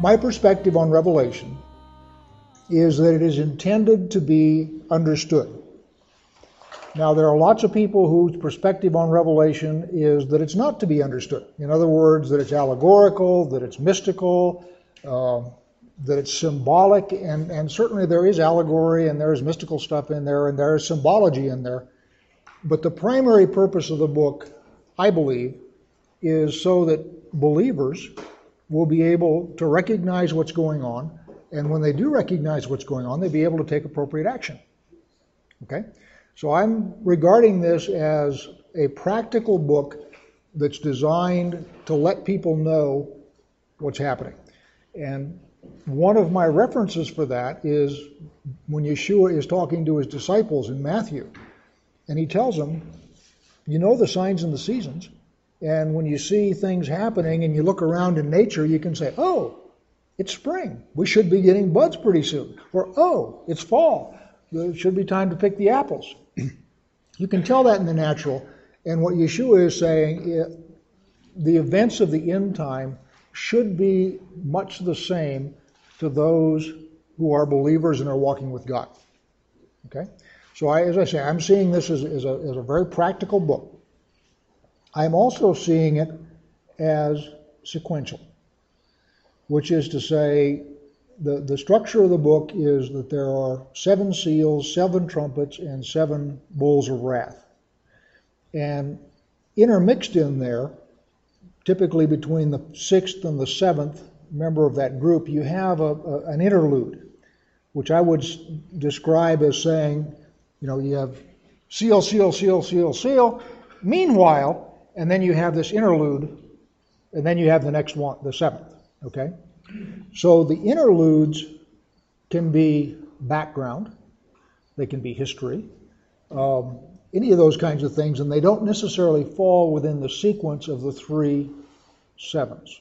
my perspective on Revelation is that it is intended to be understood. Now, there are lots of people whose perspective on Revelation is that it's not to be understood. In other words, that it's allegorical, that it's mystical, uh, that it's symbolic, and, and certainly there is allegory and there is mystical stuff in there and there is symbology in there. But the primary purpose of the book, I believe, is so that believers will be able to recognize what's going on, and when they do recognize what's going on, they'll be able to take appropriate action. Okay? So I'm regarding this as a practical book that's designed to let people know what's happening. And one of my references for that is when Yeshua is talking to his disciples in Matthew. And he tells them, You know the signs and the seasons. And when you see things happening and you look around in nature, you can say, Oh, it's spring. We should be getting buds pretty soon. Or, Oh, it's fall. It should be time to pick the apples. you can tell that in the natural. And what Yeshua is saying, it, the events of the end time should be much the same to those who are believers and are walking with God. Okay? So, I, as I say, I'm seeing this as, as, a, as a very practical book. I'm also seeing it as sequential, which is to say, the, the structure of the book is that there are seven seals, seven trumpets, and seven bowls of wrath. And intermixed in there, typically between the sixth and the seventh member of that group, you have a, a, an interlude, which I would describe as saying, you know, you have seal, seal, seal, seal, seal. Meanwhile, and then you have this interlude, and then you have the next one, the seventh. Okay? So the interludes can be background, they can be history, um, any of those kinds of things, and they don't necessarily fall within the sequence of the three sevens.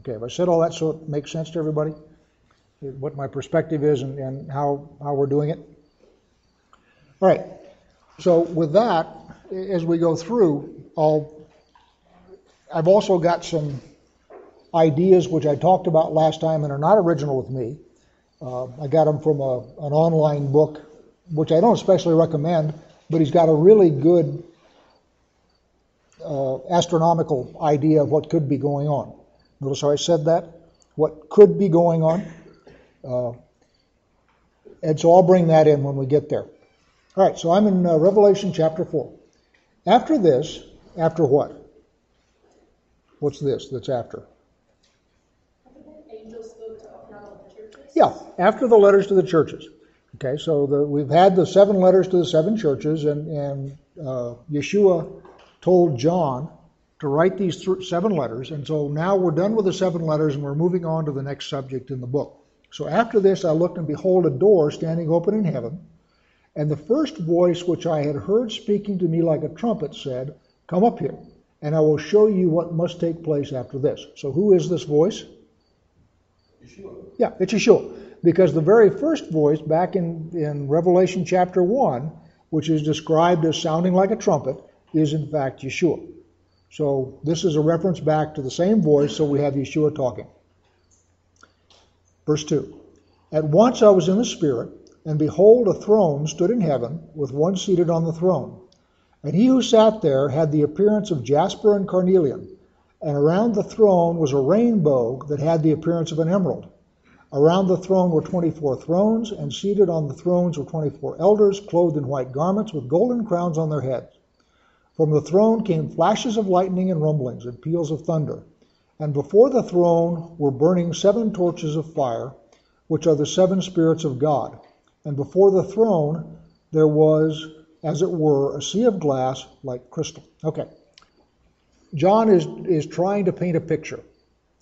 Okay, have I said all that so it makes sense to everybody? What my perspective is and, and how, how we're doing it? All right, so with that, as we go through, I'll, I've also got some ideas which I talked about last time and are not original with me. Uh, I got them from a, an online book, which I don't especially recommend, but he's got a really good uh, astronomical idea of what could be going on. Notice how I said that? What could be going on? Uh, and so I'll bring that in when we get there. All right, so I'm in uh, Revelation chapter 4. After this, after what? What's this that's after? Yeah, after the letters to the churches. Okay, so the, we've had the seven letters to the seven churches, and, and uh, Yeshua told John to write these th- seven letters, and so now we're done with the seven letters and we're moving on to the next subject in the book. So after this, I looked and behold a door standing open in heaven, and the first voice which I had heard speaking to me like a trumpet said, Come up here, and I will show you what must take place after this. So who is this voice? Yeshua. Yeah, it's Yeshua. Because the very first voice back in, in Revelation chapter 1, which is described as sounding like a trumpet, is in fact Yeshua. So this is a reference back to the same voice, so we have Yeshua talking. Verse 2 At once I was in the Spirit, and behold, a throne stood in heaven, with one seated on the throne. And he who sat there had the appearance of jasper and carnelian, and around the throne was a rainbow that had the appearance of an emerald. Around the throne were 24 thrones, and seated on the thrones were 24 elders, clothed in white garments, with golden crowns on their heads. From the throne came flashes of lightning and rumblings and peals of thunder. And before the throne were burning seven torches of fire, which are the seven spirits of God. And before the throne there was, as it were, a sea of glass like crystal. Okay. John is, is trying to paint a picture.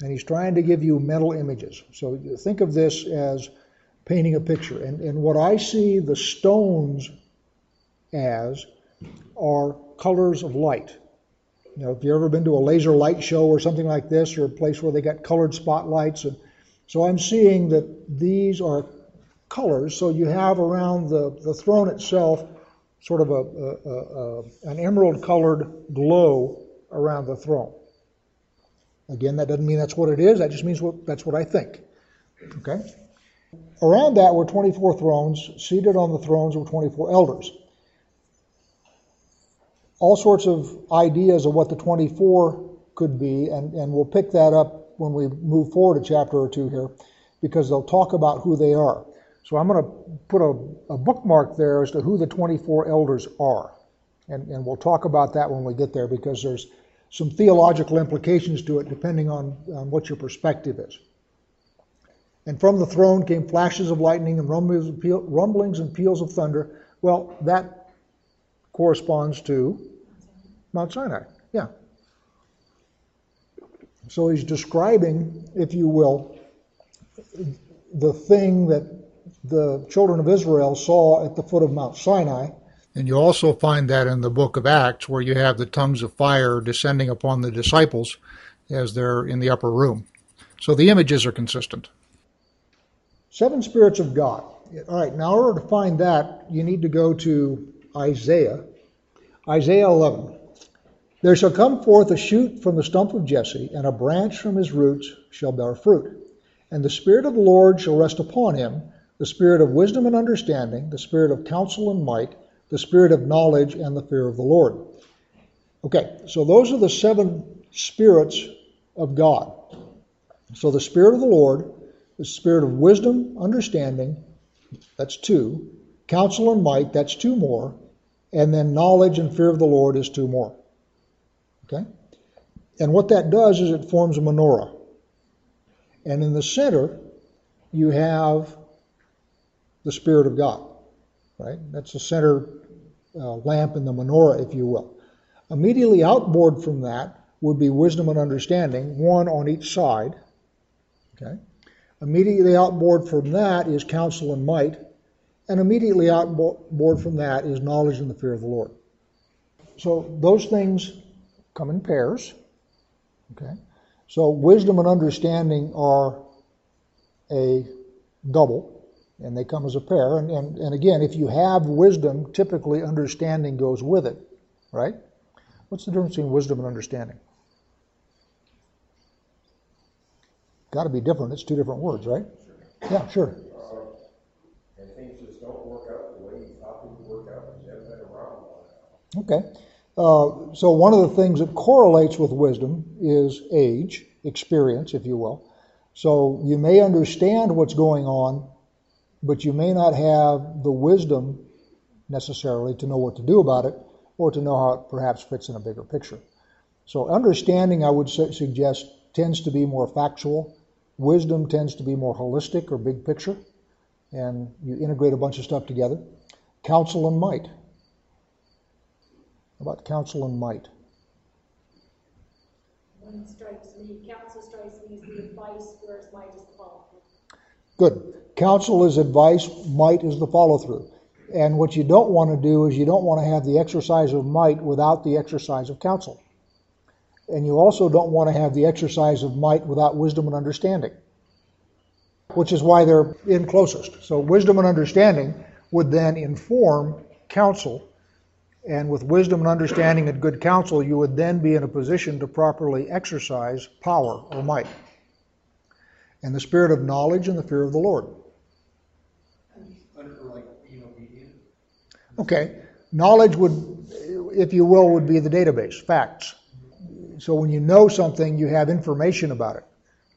And he's trying to give you mental images. So think of this as painting a picture. And, and what I see the stones as are colors of light. You know, if you've ever been to a laser light show or something like this, or a place where they got colored spotlights, and so I'm seeing that these are colors. So you have around the, the throne itself sort of a, a, a an emerald colored glow around the throne. Again, that doesn't mean that's what it is, that just means what, that's what I think. Okay? Around that were 24 thrones. Seated on the thrones were 24 elders. All sorts of ideas of what the 24 could be, and, and we'll pick that up when we move forward a chapter or two here, because they'll talk about who they are. So I'm going to put a, a bookmark there as to who the 24 elders are. And, and we'll talk about that when we get there because there's some theological implications to it depending on, on what your perspective is. And from the throne came flashes of lightning and rumblings and peals of thunder. Well, that corresponds to Mount Sinai. Yeah. So he's describing, if you will, the thing that the children of Israel saw at the foot of Mount Sinai. And you also find that in the book of Acts, where you have the tongues of fire descending upon the disciples as they're in the upper room. So the images are consistent. Seven spirits of God. All right, now in order to find that, you need to go to Isaiah. Isaiah 11. There shall come forth a shoot from the stump of Jesse, and a branch from his roots shall bear fruit. And the Spirit of the Lord shall rest upon him the Spirit of wisdom and understanding, the Spirit of counsel and might, the Spirit of knowledge and the fear of the Lord. Okay, so those are the seven spirits of God. So the Spirit of the Lord, the Spirit of wisdom, understanding, that's two, counsel and might, that's two more, and then knowledge and fear of the Lord is two more. Okay? And what that does is it forms a menorah. And in the center, you have the Spirit of God, right? That's the center uh, lamp in the menorah, if you will. Immediately outboard from that would be wisdom and understanding, one on each side. Okay? Immediately outboard from that is counsel and might, and immediately outboard from that is knowledge and the fear of the Lord. So those things come in pairs. Okay? So wisdom and understanding are a double and they come as a pair. And, and, and again, if you have wisdom, typically understanding goes with it, right? What's the difference between wisdom and understanding? Got to be different. It's two different words, right? Sure. Yeah, sure. Uh, and things just don't work out the way you thought they would work out because you haven't been around Okay. Uh, so one of the things that correlates with wisdom is age, experience, if you will. So you may understand what's going on but you may not have the wisdom necessarily to know what to do about it or to know how it perhaps fits in a bigger picture. So, understanding, I would su- suggest, tends to be more factual. Wisdom tends to be more holistic or big picture, and you integrate a bunch of stuff together. Counsel and might. How about counsel and might? One strikes me, counsel strikes me as the advice, whereas might is the follow. Good. Counsel is advice, might is the follow through. And what you don't want to do is you don't want to have the exercise of might without the exercise of counsel. And you also don't want to have the exercise of might without wisdom and understanding, which is why they're in closest. So, wisdom and understanding would then inform counsel. And with wisdom and understanding and good counsel, you would then be in a position to properly exercise power or might. And the spirit of knowledge and the fear of the Lord. Okay. Knowledge would, if you will, would be the database, facts. So when you know something, you have information about it.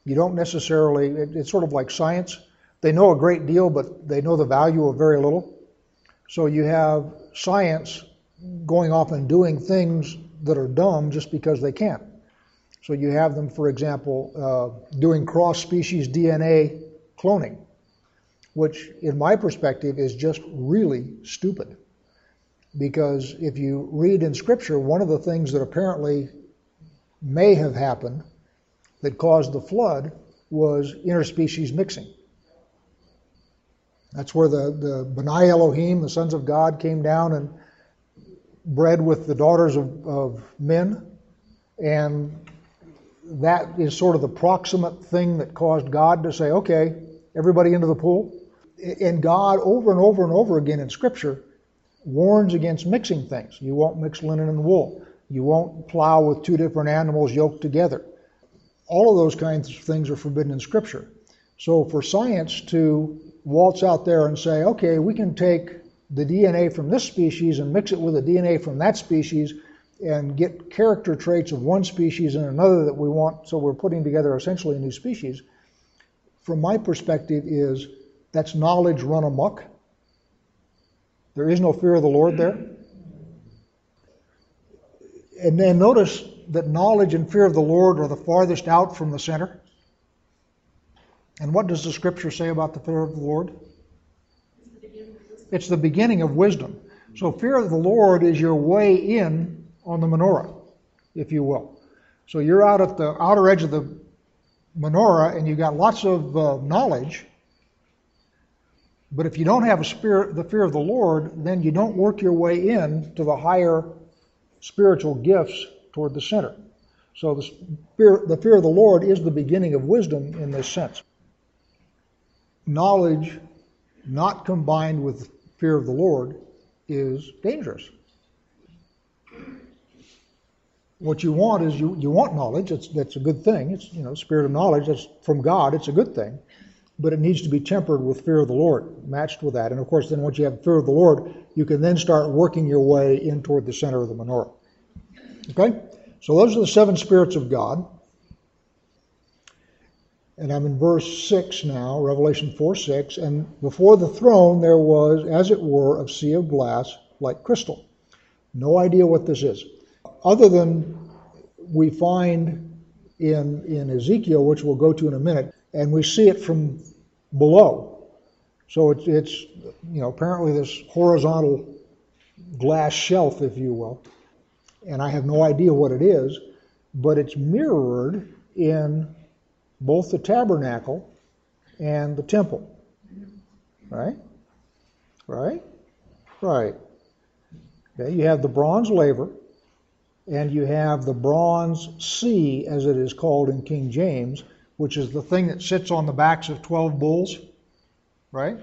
You don't necessarily, it, it's sort of like science. They know a great deal, but they know the value of very little. So you have science going off and doing things that are dumb just because they can. So you have them, for example, uh, doing cross species DNA cloning, which, in my perspective, is just really stupid. Because if you read in Scripture, one of the things that apparently may have happened that caused the flood was interspecies mixing. That's where the, the B'nai Elohim, the sons of God, came down and bred with the daughters of, of men. And that is sort of the proximate thing that caused God to say, okay, everybody into the pool. And God, over and over and over again in Scripture, warns against mixing things. You won't mix linen and wool. You won't plow with two different animals yoked together. All of those kinds of things are forbidden in Scripture. So for science to waltz out there and say, okay, we can take the DNA from this species and mix it with the DNA from that species and get character traits of one species and another that we want, so we're putting together essentially a new species, from my perspective, is that's knowledge run amok. There is no fear of the Lord there. And then notice that knowledge and fear of the Lord are the farthest out from the center. And what does the scripture say about the fear of the Lord? It's the beginning of wisdom. So, fear of the Lord is your way in on the menorah, if you will. So, you're out at the outer edge of the menorah and you've got lots of uh, knowledge. But if you don't have spirit, the fear of the Lord, then you don't work your way in to the higher spiritual gifts toward the center. So the fear, the fear of the Lord is the beginning of wisdom in this sense. Knowledge not combined with fear of the Lord is dangerous. What you want is you, you want knowledge. It's, that's a good thing. It's you know spirit of knowledge. That's from God. It's a good thing, but it needs to be tempered with fear of the Lord, matched with that. And of course, then once you have fear of the Lord, you can then start working your way in toward the center of the menorah. Okay, so those are the seven spirits of God. And I'm in verse 6 now, Revelation 4 6. And before the throne there was, as it were, a sea of glass like crystal. No idea what this is. Other than we find in, in Ezekiel, which we'll go to in a minute, and we see it from below. So it's, it's you know, apparently this horizontal glass shelf, if you will. And I have no idea what it is, but it's mirrored in both the tabernacle and the temple. Right? Right? Right. Okay, you have the bronze laver, and you have the bronze sea, as it is called in King James, which is the thing that sits on the backs of 12 bulls. Right?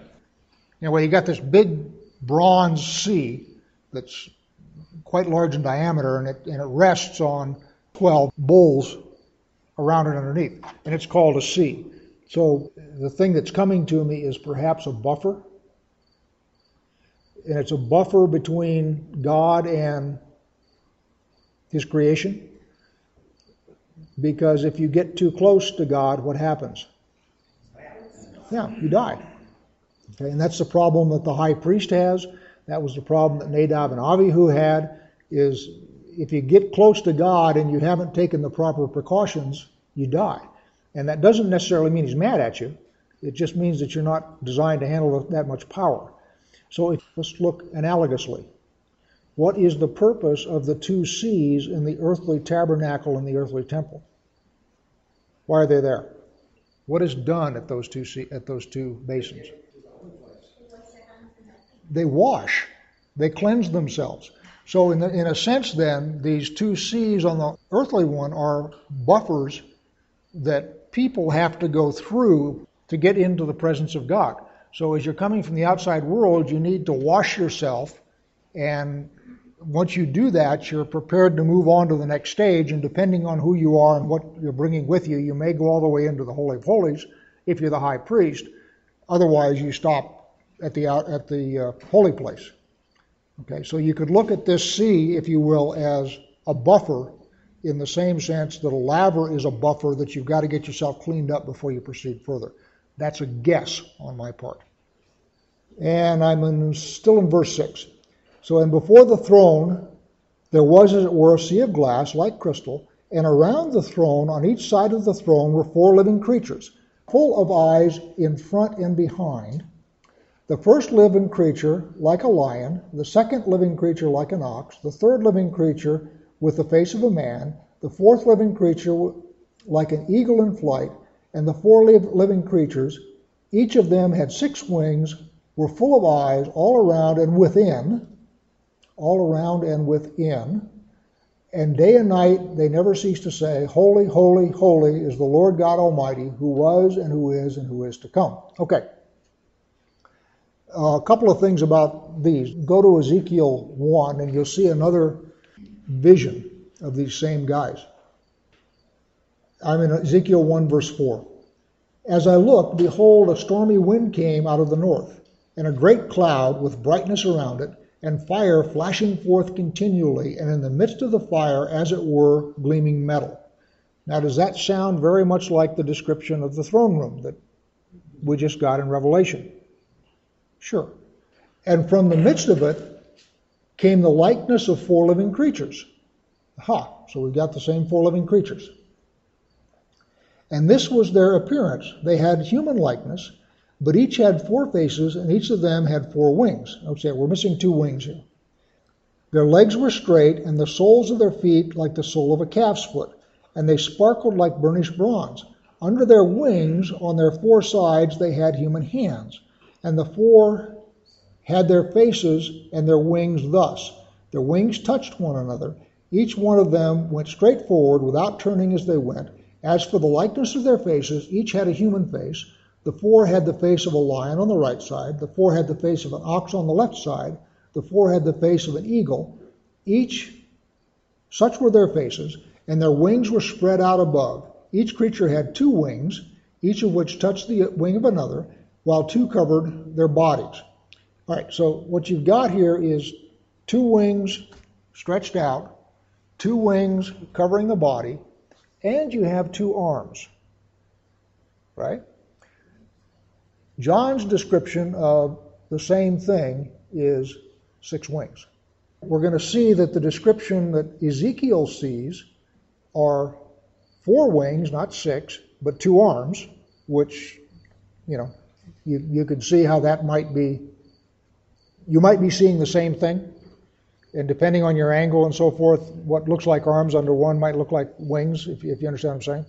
Anyway, you got this big bronze sea that's quite large in diameter, and it, and it rests on 12 bulls around it underneath, and it's called a sea. So the thing that's coming to me is perhaps a buffer, and it's a buffer between God and His creation. Because if you get too close to God, what happens? Yeah, you die. Okay, and that's the problem that the high priest has. That was the problem that Nadab and Abihu had. Is if you get close to God and you haven't taken the proper precautions, you die. And that doesn't necessarily mean he's mad at you. It just means that you're not designed to handle that much power. So if, let's look analogously. What is the purpose of the two seas in the earthly tabernacle and the earthly temple? Why are they there? What is done at those two sea, at those two basins? They wash. They cleanse themselves. So, in, the, in a sense, then, these two seas on the earthly one are buffers that people have to go through to get into the presence of God. So, as you're coming from the outside world, you need to wash yourself. And once you do that, you're prepared to move on to the next stage. And depending on who you are and what you're bringing with you, you may go all the way into the Holy of Holies if you're the high priest. Otherwise, you stop at the, at the uh, holy place. Okay, so you could look at this sea, if you will, as a buffer in the same sense that a laver is a buffer that you've got to get yourself cleaned up before you proceed further. That's a guess on my part. And I'm in, still in verse 6. So, and before the throne there was, as it were, a sea of glass like crystal, and around the throne, on each side of the throne, were four living creatures, full of eyes in front and behind. The first living creature like a lion, the second living creature like an ox, the third living creature with the face of a man, the fourth living creature like an eagle in flight, and the four living creatures, each of them had six wings, were full of eyes all around and within, all around and within. And day and night they never cease to say, Holy, holy, holy is the Lord God Almighty, who was and who is and who is to come. Okay. Uh, a couple of things about these. Go to Ezekiel 1 and you'll see another vision of these same guys. I'm in Ezekiel 1, verse 4. As I looked, behold, a stormy wind came out of the north, and a great cloud with brightness around it, and fire flashing forth continually, and in the midst of the fire, as it were, gleaming metal. Now, does that sound very much like the description of the throne room that we just got in Revelation? Sure. And from the midst of it came the likeness of four living creatures. Aha, so we've got the same four living creatures. And this was their appearance. They had human likeness, but each had four faces, and each of them had four wings. Okay, we're missing two wings here. Their legs were straight, and the soles of their feet like the sole of a calf's foot, and they sparkled like burnished bronze. Under their wings, on their four sides, they had human hands, and the four had their faces and their wings thus. Their wings touched one another. Each one of them went straight forward without turning as they went. As for the likeness of their faces, each had a human face. The four had the face of a lion on the right side, the four had the face of an ox on the left side, the four had the face of an eagle. Each, such were their faces, and their wings were spread out above. Each creature had two wings, each of which touched the wing of another, while two covered their bodies. All right, so what you've got here is two wings stretched out, two wings covering the body, and you have two arms. Right? John's description of the same thing is six wings. We're going to see that the description that Ezekiel sees are four wings, not six, but two arms, which, you know, you, you could see how that might be. You might be seeing the same thing, and depending on your angle and so forth, what looks like arms under one might look like wings, if if you understand what I'm saying.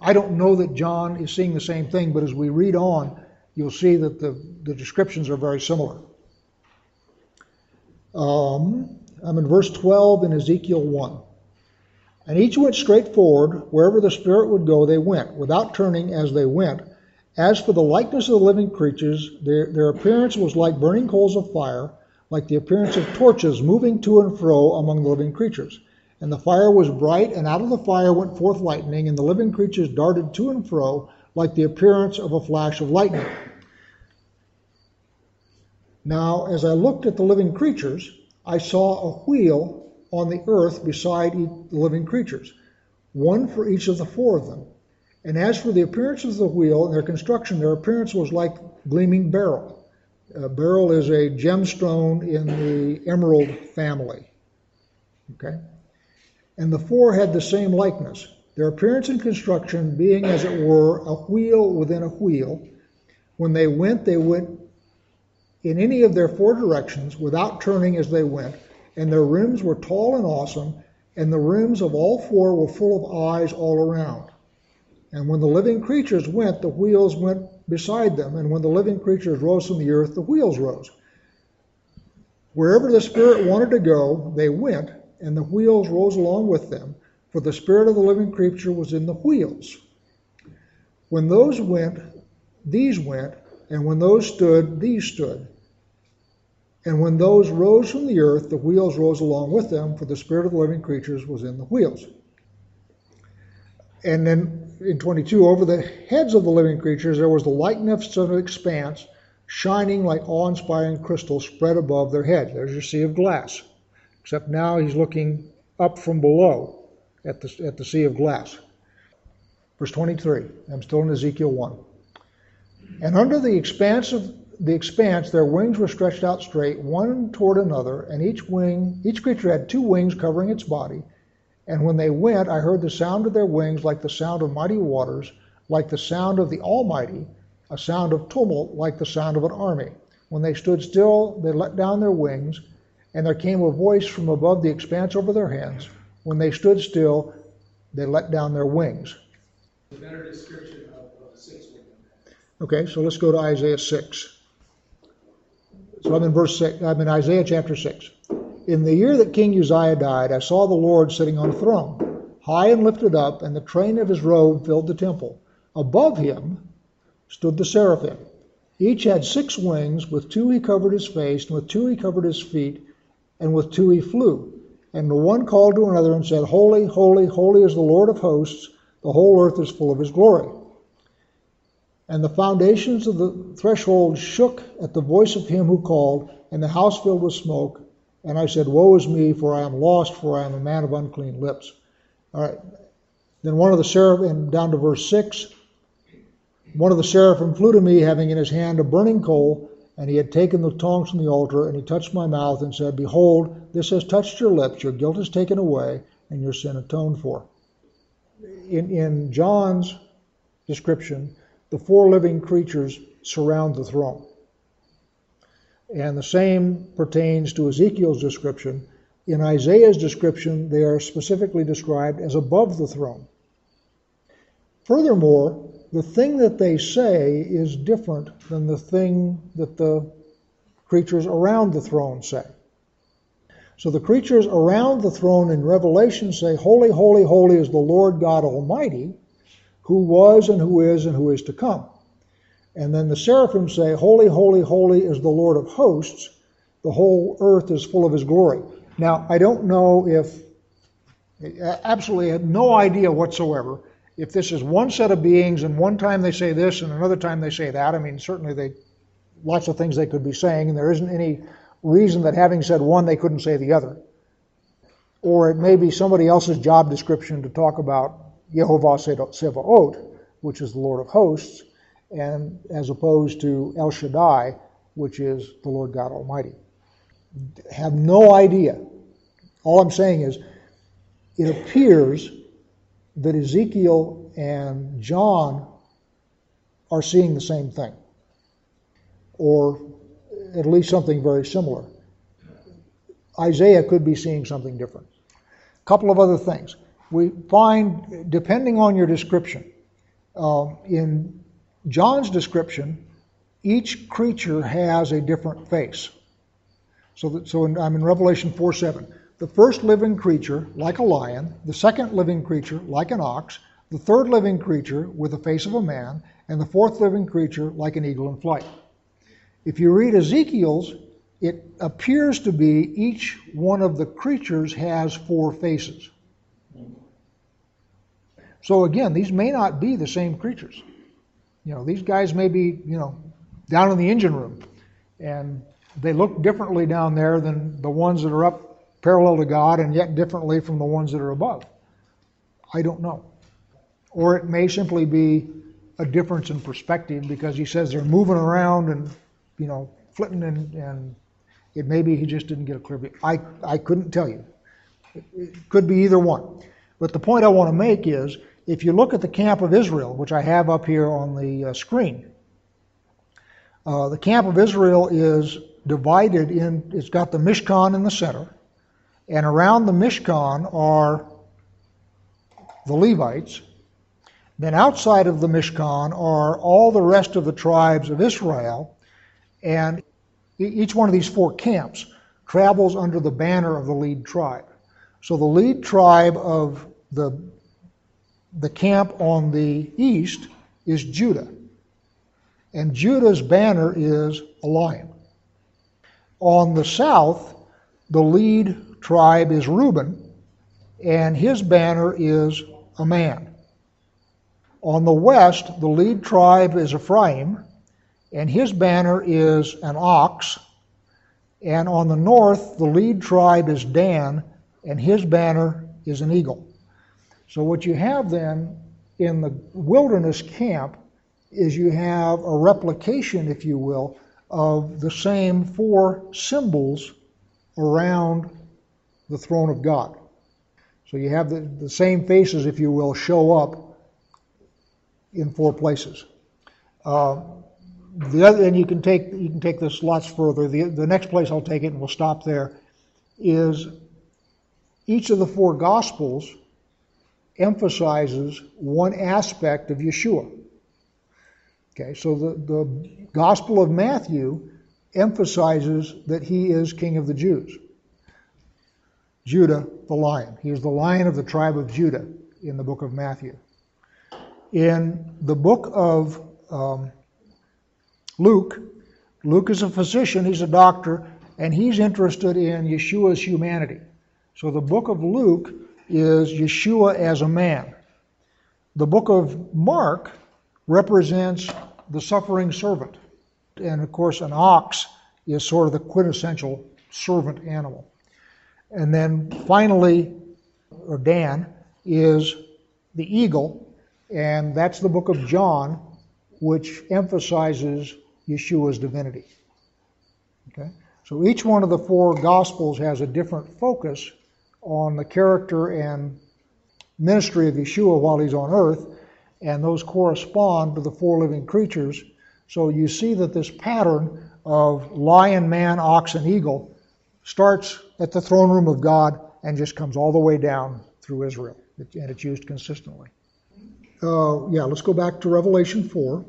I don't know that John is seeing the same thing, but as we read on, you'll see that the, the descriptions are very similar. Um, I'm in verse 12 in Ezekiel 1. And each went straight forward, wherever the Spirit would go, they went, without turning as they went. As for the likeness of the living creatures, their, their appearance was like burning coals of fire, like the appearance of torches moving to and fro among the living creatures. And the fire was bright, and out of the fire went forth lightning, and the living creatures darted to and fro, like the appearance of a flash of lightning. Now, as I looked at the living creatures, I saw a wheel on the earth beside the living creatures, one for each of the four of them. And as for the appearance of the wheel and their construction, their appearance was like gleaming beryl. Uh, beryl is a gemstone in the emerald family. Okay? And the four had the same likeness. Their appearance and construction being, as it were, a wheel within a wheel. When they went, they went in any of their four directions without turning as they went and their rooms were tall and awesome, and the rooms of all four were full of eyes all around. And when the living creatures went, the wheels went beside them, and when the living creatures rose from the earth, the wheels rose. Wherever the Spirit wanted to go, they went, and the wheels rose along with them, for the Spirit of the living creature was in the wheels. When those went, these went, and when those stood, these stood. And when those rose from the earth, the wheels rose along with them, for the spirit of the living creatures was in the wheels. And then in 22, over the heads of the living creatures, there was the likeness of an expanse, shining like awe inspiring crystal spread above their heads. There's your sea of glass. Except now he's looking up from below at the, at the sea of glass. Verse 23, I'm still in Ezekiel 1. And under the expanse of the expanse, their wings were stretched out straight, one toward another, and each wing, each creature had two wings covering its body. And when they went, I heard the sound of their wings like the sound of mighty waters, like the sound of the Almighty, a sound of tumult like the sound of an army. When they stood still, they let down their wings, and there came a voice from above the expanse over their heads. When they stood still, they let down their wings. A better description of, of the six wing. Okay, so let's go to Isaiah 6. So I'm in verse six, I'm in Isaiah chapter six. In the year that King Uzziah died, I saw the Lord sitting on a throne, high and lifted up, and the train of his robe filled the temple. Above him stood the seraphim. Each had six wings, with two he covered his face, and with two he covered his feet, and with two he flew. And the one called to another and said, Holy, holy, holy is the Lord of hosts. The whole earth is full of his glory. And the foundations of the threshold shook at the voice of him who called, and the house filled with smoke. And I said, Woe is me, for I am lost, for I am a man of unclean lips. All right. Then one of the seraphim, down to verse 6, one of the seraphim flew to me, having in his hand a burning coal, and he had taken the tongs from the altar, and he touched my mouth and said, Behold, this has touched your lips, your guilt is taken away, and your sin atoned for. In, in John's description, the four living creatures surround the throne. And the same pertains to Ezekiel's description. In Isaiah's description, they are specifically described as above the throne. Furthermore, the thing that they say is different than the thing that the creatures around the throne say. So the creatures around the throne in Revelation say, Holy, holy, holy is the Lord God Almighty, who was and who is and who is to come. And then the seraphim say, Holy, holy, holy is the Lord of hosts. The whole earth is full of his glory. Now, I don't know if, absolutely no idea whatsoever if this is one set of beings and one time they say this and another time they say that. I mean, certainly they, lots of things they could be saying, and there isn't any reason that having said one, they couldn't say the other. Or it may be somebody else's job description to talk about Yehovah Sevaot, which is the Lord of hosts, and as opposed to El Shaddai, which is the Lord God Almighty. Have no idea. All I'm saying is, it appears that Ezekiel and John are seeing the same thing, or at least something very similar. Isaiah could be seeing something different. A couple of other things. We find, depending on your description, uh, in John's description, each creature has a different face. So, that, so in, I'm in Revelation 4 7. The first living creature, like a lion, the second living creature, like an ox, the third living creature, with the face of a man, and the fourth living creature, like an eagle in flight. If you read Ezekiel's, it appears to be each one of the creatures has four faces. So again, these may not be the same creatures. You know, these guys may be, you know, down in the engine room, and they look differently down there than the ones that are up parallel to God, and yet differently from the ones that are above. I don't know. Or it may simply be a difference in perspective because he says they're moving around and, you know, flitting, and, and it may be he just didn't get a clear view. I, I couldn't tell you. It could be either one. But the point I want to make is if you look at the camp of Israel, which I have up here on the uh, screen, uh, the camp of Israel is divided in, it's got the Mishkan in the center, and around the Mishkan are the Levites. Then outside of the Mishkan are all the rest of the tribes of Israel, and each one of these four camps travels under the banner of the lead tribe. So the lead tribe of the, the camp on the east is Judah. And Judah's banner is a lion. On the south, the lead tribe is Reuben, and his banner is a man. On the west, the lead tribe is Ephraim, and his banner is an ox. And on the north, the lead tribe is Dan, and his banner is an eagle. So, what you have then in the wilderness camp is you have a replication, if you will, of the same four symbols around the throne of God. So, you have the, the same faces, if you will, show up in four places. Uh, the other, and you can take you can take this lots further. The, the next place I'll take it, and we'll stop there, is each of the four Gospels emphasizes one aspect of Yeshua. Okay, so the, the Gospel of Matthew emphasizes that he is King of the Jews. Judah, the lion. He is the lion of the tribe of Judah in the book of Matthew. In the book of um, Luke, Luke is a physician, he's a doctor, and he's interested in Yeshua's humanity. So the book of Luke is Yeshua as a man. The book of Mark represents the suffering servant. And of course, an ox is sort of the quintessential servant animal. And then finally, or Dan, is the eagle, and that's the book of John, which emphasizes Yeshua's divinity. Okay? So each one of the four gospels has a different focus on the character and ministry of Yeshua while he's on earth, and those correspond to the four living creatures. So you see that this pattern of lion, man, ox, and eagle starts at the throne room of God and just comes all the way down through Israel, and it's used consistently. Uh, yeah, let's go back to Revelation 4.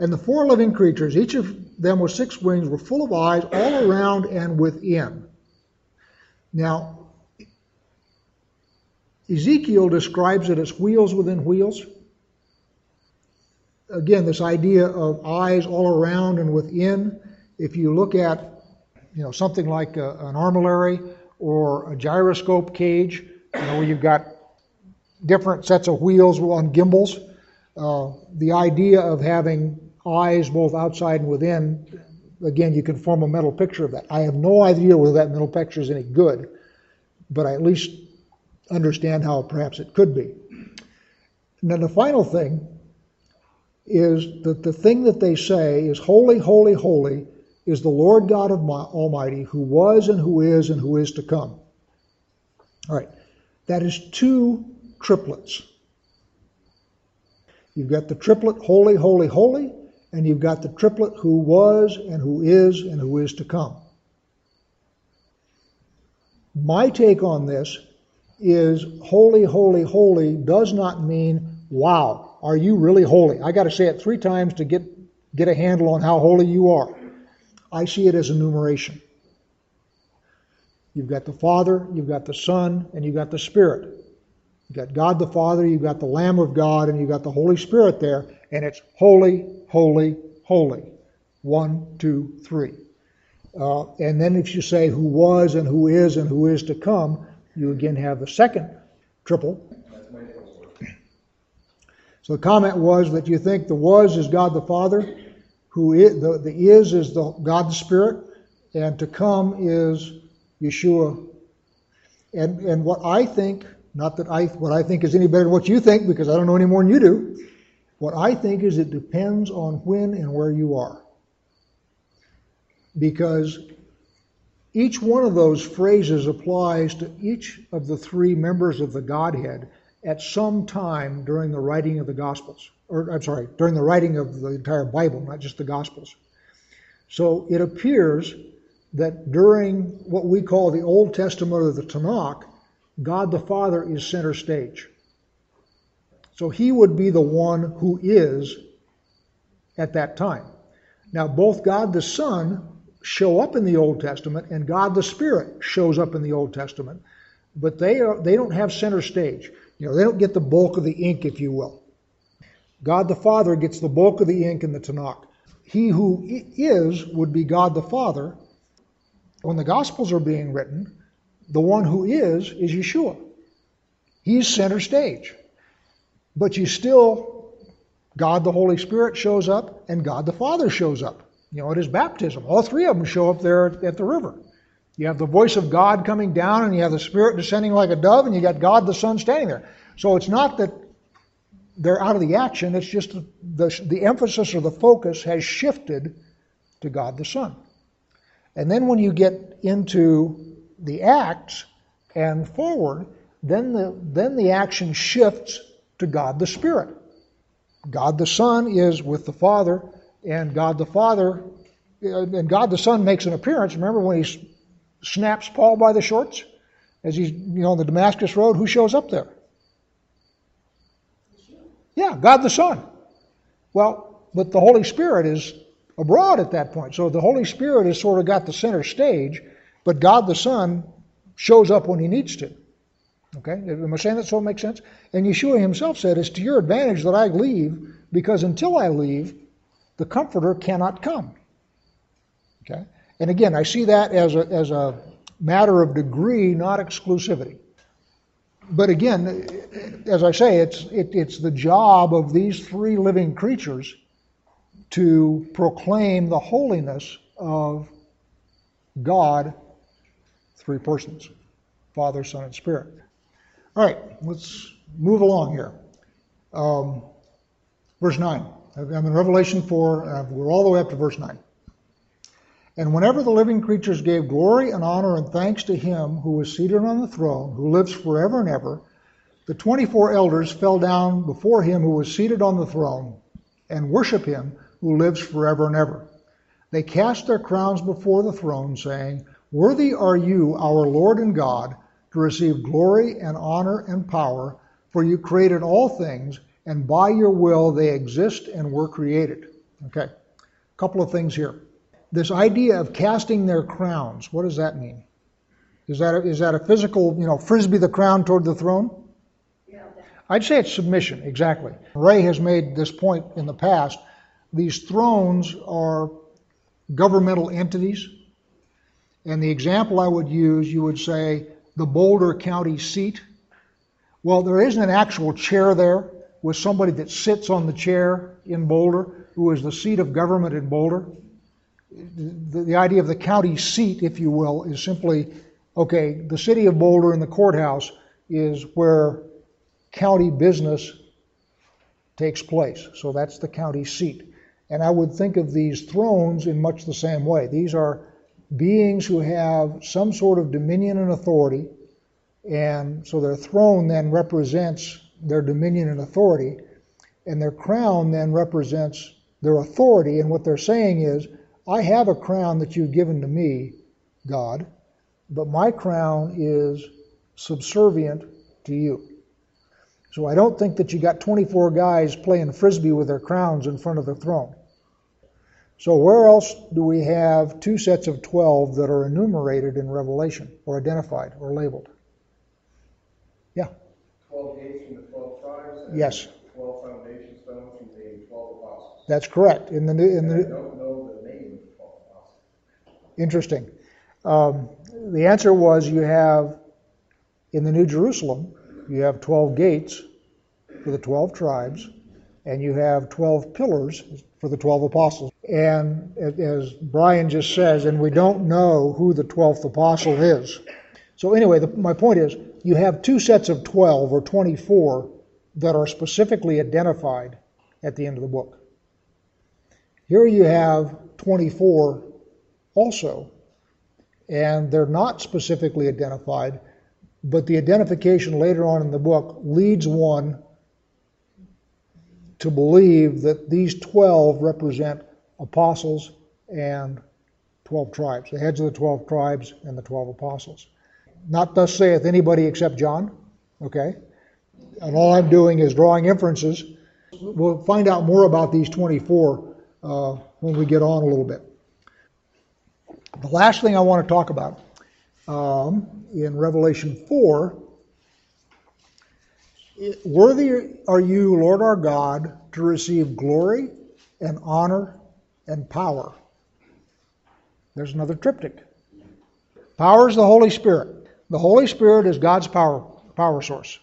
And the four living creatures, each of them with six wings, were full of eyes all around and within. Now, Ezekiel describes it as wheels within wheels. Again, this idea of eyes all around and within. If you look at, you know, something like a, an armillary or a gyroscope cage, you know, where you've got different sets of wheels on gimbals, uh, the idea of having eyes both outside and within, again, you can form a mental picture of that. I have no idea whether that mental picture is any good, but I at least understand how perhaps it could be. And then the final thing is that the thing that they say is holy, holy, holy is the Lord God of my, Almighty who was and who is and who is to come. All right, that is two triplets. You've got the triplet holy, holy, holy, and you've got the triplet who was and who is and who is to come. My take on this is holy, holy, holy does not mean, wow, are you really holy? I got to say it three times to get, get a handle on how holy you are. I see it as enumeration. You've got the Father, you've got the Son, and you've got the Spirit. You've got God the Father, you've got the Lamb of God, and you've got the Holy Spirit there, and it's holy, holy, holy. One, two, three. Uh, and then if you say who was and who is and who is to come, you again have the second triple. So the comment was that you think the was is God the Father, who is, the, the is is the God the Spirit, and to come is Yeshua. And and what I think, not that I what I think is any better than what you think, because I don't know any more than you do. What I think is it depends on when and where you are. Because each one of those phrases applies to each of the three members of the Godhead at some time during the writing of the Gospels. Or, I'm sorry, during the writing of the entire Bible, not just the Gospels. So it appears that during what we call the Old Testament or the Tanakh, God the Father is center stage. So he would be the one who is at that time. Now, both God the Son show up in the Old Testament, and God the Spirit shows up in the Old Testament, but they are they don't have center stage. You know, they don't get the bulk of the ink, if you will. God the Father gets the bulk of the ink in the Tanakh. He who is would be God the Father. When the Gospels are being written, the one who is is Yeshua. He's center stage. But you still, God the Holy Spirit shows up, and God the Father shows up you know, at his baptism. All three of them show up there at the river. You have the voice of God coming down, and you have the Spirit descending like a dove, and you got God the Son standing there. So it's not that they're out of the action, it's just the, the emphasis or the focus has shifted to God the Son. And then when you get into the Acts and forward, then the, then the action shifts to God the Spirit. God the Son is with the Father and God the Father, uh, and God the Son makes an appearance. Remember when he snaps Paul by the shorts as he's you know on the Damascus Road? Who shows up there? Yeah, God the Son. Well, but the Holy Spirit is abroad at that point. So the Holy Spirit has sort of got the center stage, but God the Son shows up when he needs to. Okay? Am I saying that so it makes sense? And Yeshua himself said, It's to your advantage that I leave, because until I leave, the Comforter cannot come. Okay? And again, I see that as a, as a matter of degree, not exclusivity. But again, as I say, it's, it, it's the job of these three living creatures to proclaim the holiness of God, three persons Father, Son, and Spirit. All right, let's move along here. Um, verse 9. I'm in Revelation 4, uh, we're all the way up to verse 9. And whenever the living creatures gave glory and honor and thanks to him who was seated on the throne, who lives forever and ever, the 24 elders fell down before him who was seated on the throne and worship him who lives forever and ever. They cast their crowns before the throne, saying, Worthy are you, our Lord and God, to receive glory and honor and power, for you created all things, and by your will they exist and were created. Okay, a couple of things here this idea of casting their crowns, what does that mean? Is that a, is that a physical, you know, frisbee the crown toward the throne? Yeah. I'd say it's submission, exactly. Ray has made this point in the past. These thrones are governmental entities. And the example I would use, you would say the Boulder County seat. Well, there isn't an actual chair there with somebody that sits on the chair in Boulder, who is the seat of government in Boulder the, the idea of the county seat, if you will, is simply okay, the city of Boulder and the courthouse is where county business takes place. So that's the county seat. And I would think of these thrones in much the same way. These are beings who have some sort of dominion and authority, and so their throne then represents their dominion and authority, and their crown then represents their authority. And what they're saying is, I have a crown that you've given to me, God, but my crown is subservient to you. So I don't think that you got 24 guys playing frisbee with their crowns in front of the throne. So where else do we have two sets of 12 that are enumerated in Revelation or identified or labeled? Yeah. 12 gates from the 12 tribes? And Yes. 12 foundation stones from the 12 apostles. That's correct. In the new, in And I the don't know the name of the 12 apostles. Interesting. Um, the answer was you have in the New Jerusalem, you have 12 gates for the 12 tribes, and you have 12 pillars for the 12 apostles. And as Brian just says, and we don't know who the 12th apostle is. So, anyway, the, my point is you have two sets of 12 or 24 that are specifically identified at the end of the book. Here you have 24 also, and they're not specifically identified, but the identification later on in the book leads one to believe that these 12 represent apostles and 12 tribes, the heads of the 12 tribes and the 12 apostles. Not thus saith anybody except John, okay? And all I'm doing is drawing inferences. We'll find out more about these 24 uh, when we get on a little bit. The last thing I want to talk about um, in Revelation 4 Worthy are you, Lord our God, to receive glory and honor and power. There's another triptych. Power is the Holy Spirit. The Holy Spirit is God's power power source.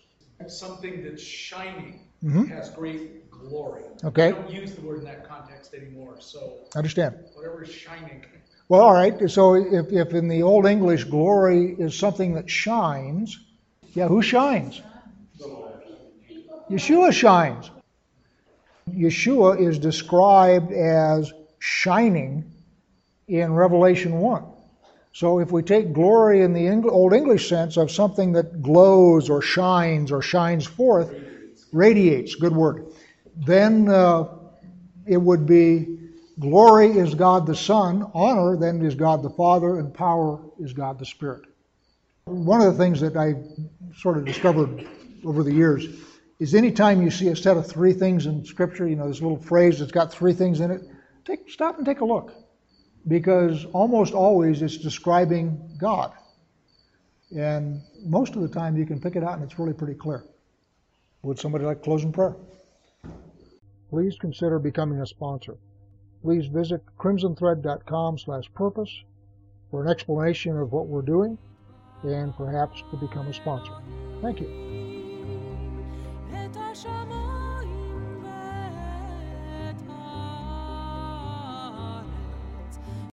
Something that's shining Mhm. has great glory. Okay. We don't use the word in that context anymore, so Understand? whatever is shining. Well, all right. So if, if in the Old English glory is something that shines, yeah, who shines? Yeshua shines. Yeshua is described as shining in Revelation 1. So if we take glory in the Eng- Old English sense of something that glows or shines or shines forth, radiates, good word, then uh, it would be glory is God the Son, honor then is God the Father, and power is God the Spirit. One of the things that I sort of discovered over the years is anytime you see a set of three things in Scripture, you know, this little phrase that's got three things in it, take, stop and take a look because almost always it's describing God. And most of the time you can pick it out and it's really pretty clear. Would somebody like closing prayer? Please consider becoming a sponsor. Please visit crimsonthread.com slash purpose for an explanation of what we're doing and perhaps to become a sponsor. Thank you.